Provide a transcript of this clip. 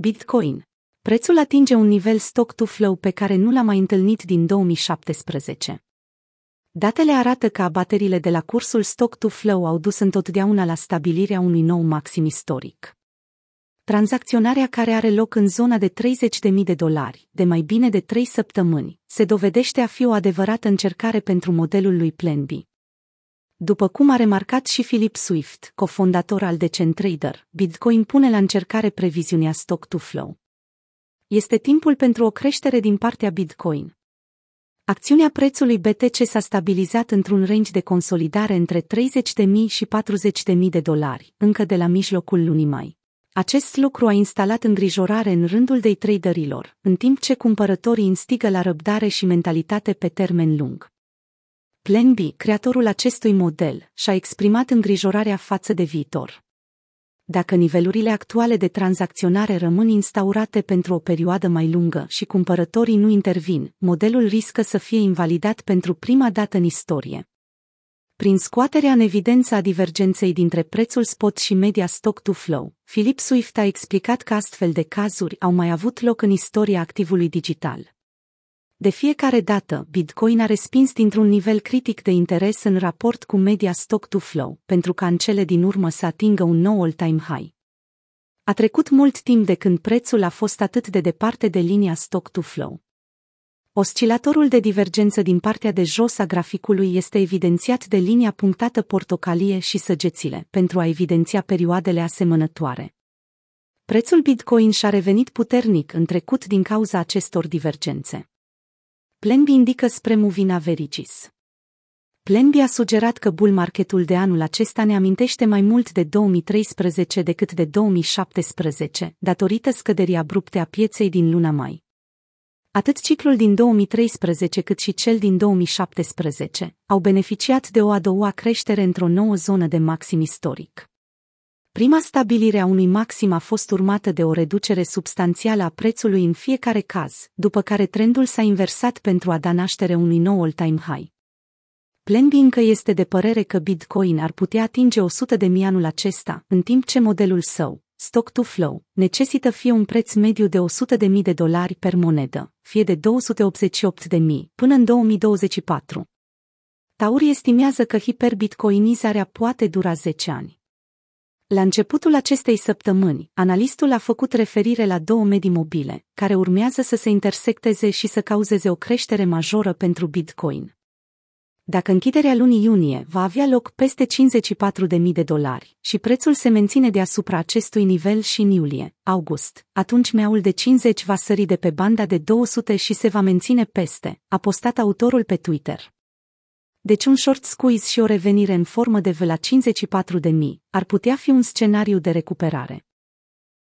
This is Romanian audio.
Bitcoin. Prețul atinge un nivel stock-to-flow pe care nu l-a mai întâlnit din 2017. Datele arată că abaterile de la cursul stock-to-flow au dus întotdeauna la stabilirea unui nou maxim istoric. Tranzacționarea care are loc în zona de 30.000 de dolari, de mai bine de 3 săptămâni, se dovedește a fi o adevărată încercare pentru modelul lui Plan B. După cum a remarcat și Philip Swift, cofondator al Decentrader, Bitcoin pune la încercare previziunea stock-to-flow. Este timpul pentru o creștere din partea Bitcoin. Acțiunea prețului BTC s-a stabilizat într-un range de consolidare între 30.000 și 40.000 de dolari, încă de la mijlocul lunii mai. Acest lucru a instalat îngrijorare în rândul de traderilor, în timp ce cumpărătorii instigă la răbdare și mentalitate pe termen lung. Plan B, creatorul acestui model, și-a exprimat îngrijorarea față de viitor. Dacă nivelurile actuale de tranzacționare rămân instaurate pentru o perioadă mai lungă și cumpărătorii nu intervin, modelul riscă să fie invalidat pentru prima dată în istorie. Prin scoaterea în evidență a divergenței dintre prețul spot și media stock-to-flow, Philip Swift a explicat că astfel de cazuri au mai avut loc în istoria activului digital. De fiecare dată, Bitcoin a respins dintr-un nivel critic de interes în raport cu media stock-to-flow, pentru ca în cele din urmă să atingă un nou all-time high. A trecut mult timp de când prețul a fost atât de departe de linia stock-to-flow. Oscilatorul de divergență din partea de jos a graficului este evidențiat de linia punctată portocalie și săgețile, pentru a evidenția perioadele asemănătoare. Prețul Bitcoin și-a revenit puternic în trecut din cauza acestor divergențe. Plenby indică spre Movina Vericis. Plenby a sugerat că bull marketul de anul acesta ne amintește mai mult de 2013 decât de 2017, datorită scăderii abrupte a pieței din luna mai. Atât ciclul din 2013 cât și cel din 2017 au beneficiat de o a doua creștere într-o nouă zonă de maxim istoric. Prima stabilire a unui maxim a fost urmată de o reducere substanțială a prețului în fiecare caz, după care trendul s-a inversat pentru a da naștere unui nou all-time high. Plan încă este de părere că Bitcoin ar putea atinge 100 de mii anul acesta, în timp ce modelul său, stock to flow, necesită fie un preț mediu de 100 de mii de dolari per monedă, fie de 288 de mii, până în 2024. Tauri estimează că hiperbitcoinizarea poate dura 10 ani. La începutul acestei săptămâni, analistul a făcut referire la două medii mobile, care urmează să se intersecteze și să cauzeze o creștere majoră pentru Bitcoin. Dacă închiderea lunii iunie va avea loc peste 54.000 de dolari și prețul se menține deasupra acestui nivel și în iulie, august, atunci meaul de 50 va sări de pe banda de 200 și se va menține peste, a postat autorul pe Twitter. Deci un short squeeze și o revenire în formă de V la 54 de mii ar putea fi un scenariu de recuperare.